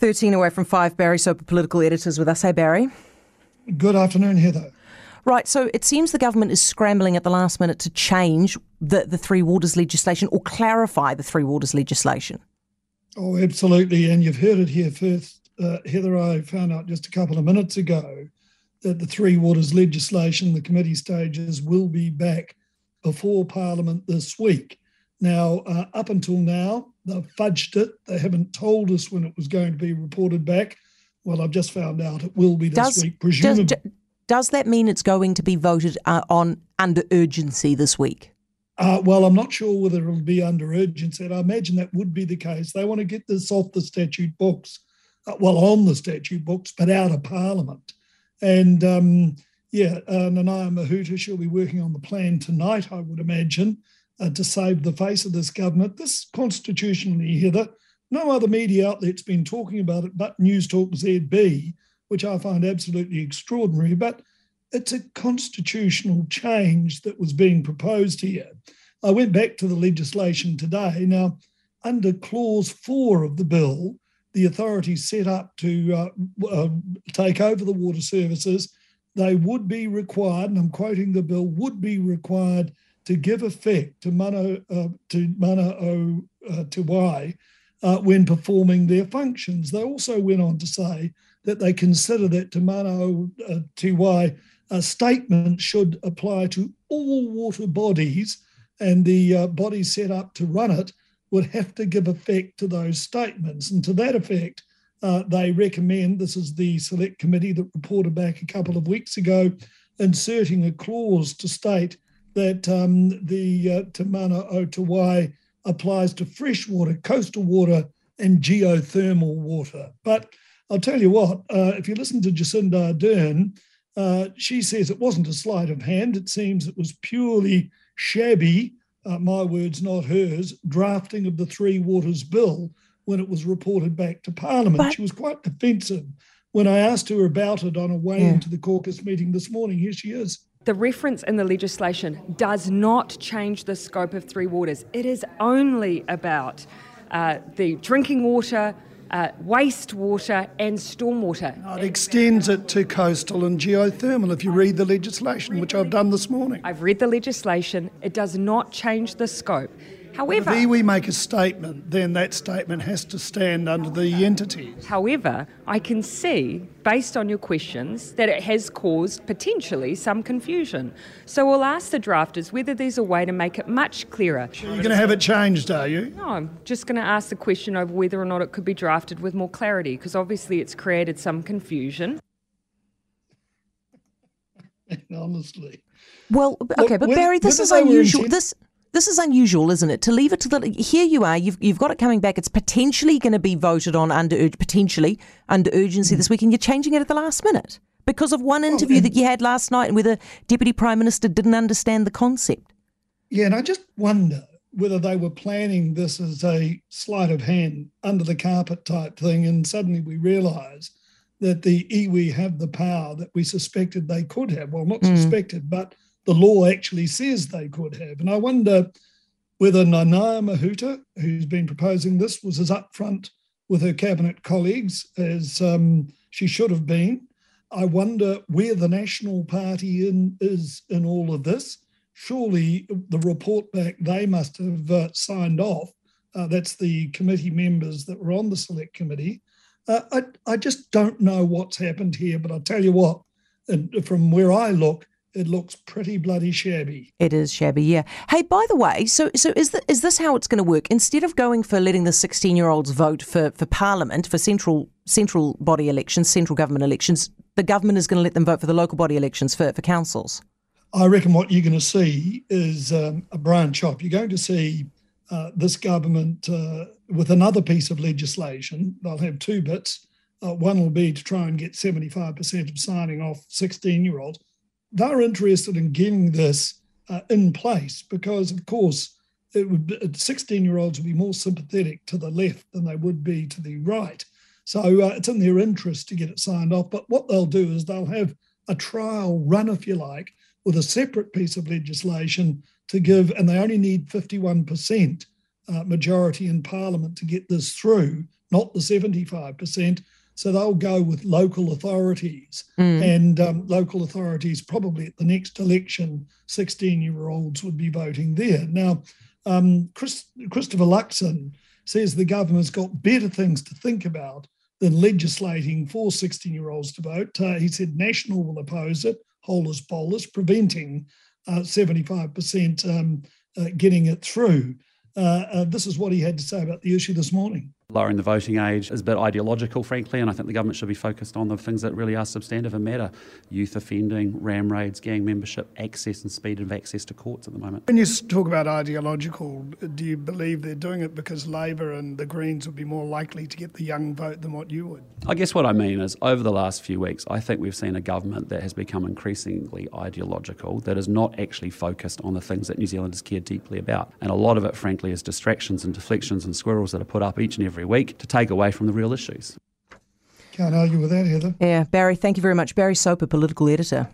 13 away from 5, Barry Soper, political editors with us. Hey, Barry. Good afternoon, Heather. Right, so it seems the government is scrambling at the last minute to change the, the Three Waters legislation or clarify the Three Waters legislation. Oh, absolutely. And you've heard it here first. Uh, Heather, I found out just a couple of minutes ago that the Three Waters legislation, the committee stages, will be back before Parliament this week. Now, uh, up until now, they've fudged it. They haven't told us when it was going to be reported back. Well, I've just found out it will be this does, week, presumably. Does, does, that mean it's going to be voted uh, on under urgency this week? Uh, well, I'm not sure whether it'll be under urgency. I imagine that would be the case. They want to get this off the statute books, uh, well, on the statute books, but out of Parliament. And um, yeah, uh, Nanaia Mahuta, she'll be working on the plan tonight, I would imagine uh, to save the face of this government. This constitutionally, Heather, no other media outlet's been talking about it but News Talk ZB, which I find absolutely extraordinary. But it's a constitutional change that was being proposed here. I went back to the legislation today. Now, under clause four of the bill, the authority set up to uh, uh, take over the water services. They would be required, and I'm quoting the bill, would be required to give effect to mana uh, Te Mana o uh, Te Wai uh, when performing their functions. They also went on to say that they consider that Te Mana o uh, Te Wai a statement should apply to all water bodies, and the uh, body set up to run it would have to give effect to those statements. And to that effect, uh, they recommend this is the select committee that reported back a couple of weeks ago, inserting a clause to state that um, the uh, Te Mana o Te Wai applies to freshwater, coastal water, and geothermal water. But I'll tell you what, uh, if you listen to Jacinda Ardern, uh, she says it wasn't a sleight of hand. It seems it was purely shabby, uh, my words, not hers, drafting of the Three Waters Bill when it was reported back to Parliament. But- she was quite defensive when I asked her about it on a way yeah. into the caucus meeting this morning. Here she is. The reference in the legislation does not change the scope of Three Waters. It is only about uh, the drinking water, uh, wastewater, and stormwater. it extends it to coastal and geothermal if you read the legislation, which I've done this morning. I've read the legislation. It does not change the scope. However, if we make a statement, then that statement has to stand under the entities. However, I can see, based on your questions, that it has caused potentially some confusion. So we'll ask the drafters whether there's a way to make it much clearer. You're going to have it changed, are you? No, I'm just going to ask the question over whether or not it could be drafted with more clarity, because obviously it's created some confusion. Honestly. Well, okay, but Barry, this is unusual. This this is unusual, isn't it? To leave it to the here you are, you've you've got it coming back. It's potentially going to be voted on under potentially under urgency mm. this week, and you're changing it at the last minute because of one interview oh, that you had last night and where the deputy prime minister didn't understand the concept. Yeah, and I just wonder whether they were planning this as a sleight of hand, under the carpet type thing, and suddenly we realise that the iwi have the power that we suspected they could have. Well, not mm. suspected, but the law actually says they could have. And I wonder whether Nanaia Mahuta, who's been proposing this, was as upfront with her cabinet colleagues as um, she should have been. I wonder where the National Party in, is in all of this. Surely the report back they must have uh, signed off. Uh, that's the committee members that were on the select committee. Uh, I, I just don't know what's happened here, but I'll tell you what, from where I look, it looks pretty bloody shabby. It is shabby, yeah. Hey, by the way, so so is the, is this how it's going to work? Instead of going for letting the sixteen year olds vote for, for Parliament for central central body elections, central government elections, the government is going to let them vote for the local body elections for for councils. I reckon what you're going to see is um, a branch off. You're going to see uh, this government uh, with another piece of legislation. They'll have two bits. Uh, one will be to try and get 75% of signing off 16 year olds they're interested in getting this uh, in place because, of course, it would 16 year olds would be more sympathetic to the left than they would be to the right. So uh, it's in their interest to get it signed off. But what they'll do is they'll have a trial run, if you like, with a separate piece of legislation to give, and they only need 51% uh, majority in Parliament to get this through not the 75%. So they'll go with local authorities. Mm. And um, local authorities, probably at the next election, 16 year olds would be voting there. Now, um, Chris, Christopher Luxon says the government's got better things to think about than legislating for 16 year olds to vote. Uh, he said National will oppose it, holus bolus, preventing uh, 75% um, uh, getting it through. Uh, uh, this is what he had to say about the issue this morning. Lowering the voting age is a bit ideological, frankly, and I think the government should be focused on the things that really are substantive and matter youth offending, ram raids, gang membership, access and speed of access to courts at the moment. When you talk about ideological, do you believe they're doing it because Labour and the Greens would be more likely to get the young vote than what you would? I guess what I mean is over the last few weeks, I think we've seen a government that has become increasingly ideological, that is not actually focused on the things that New Zealanders care deeply about. And a lot of it, frankly, is distractions and deflections and squirrels that are put up each and every every week to take away from the real issues. Can't argue with that, Heather. Yeah, Barry, thank you very much. Barry Soper, political editor.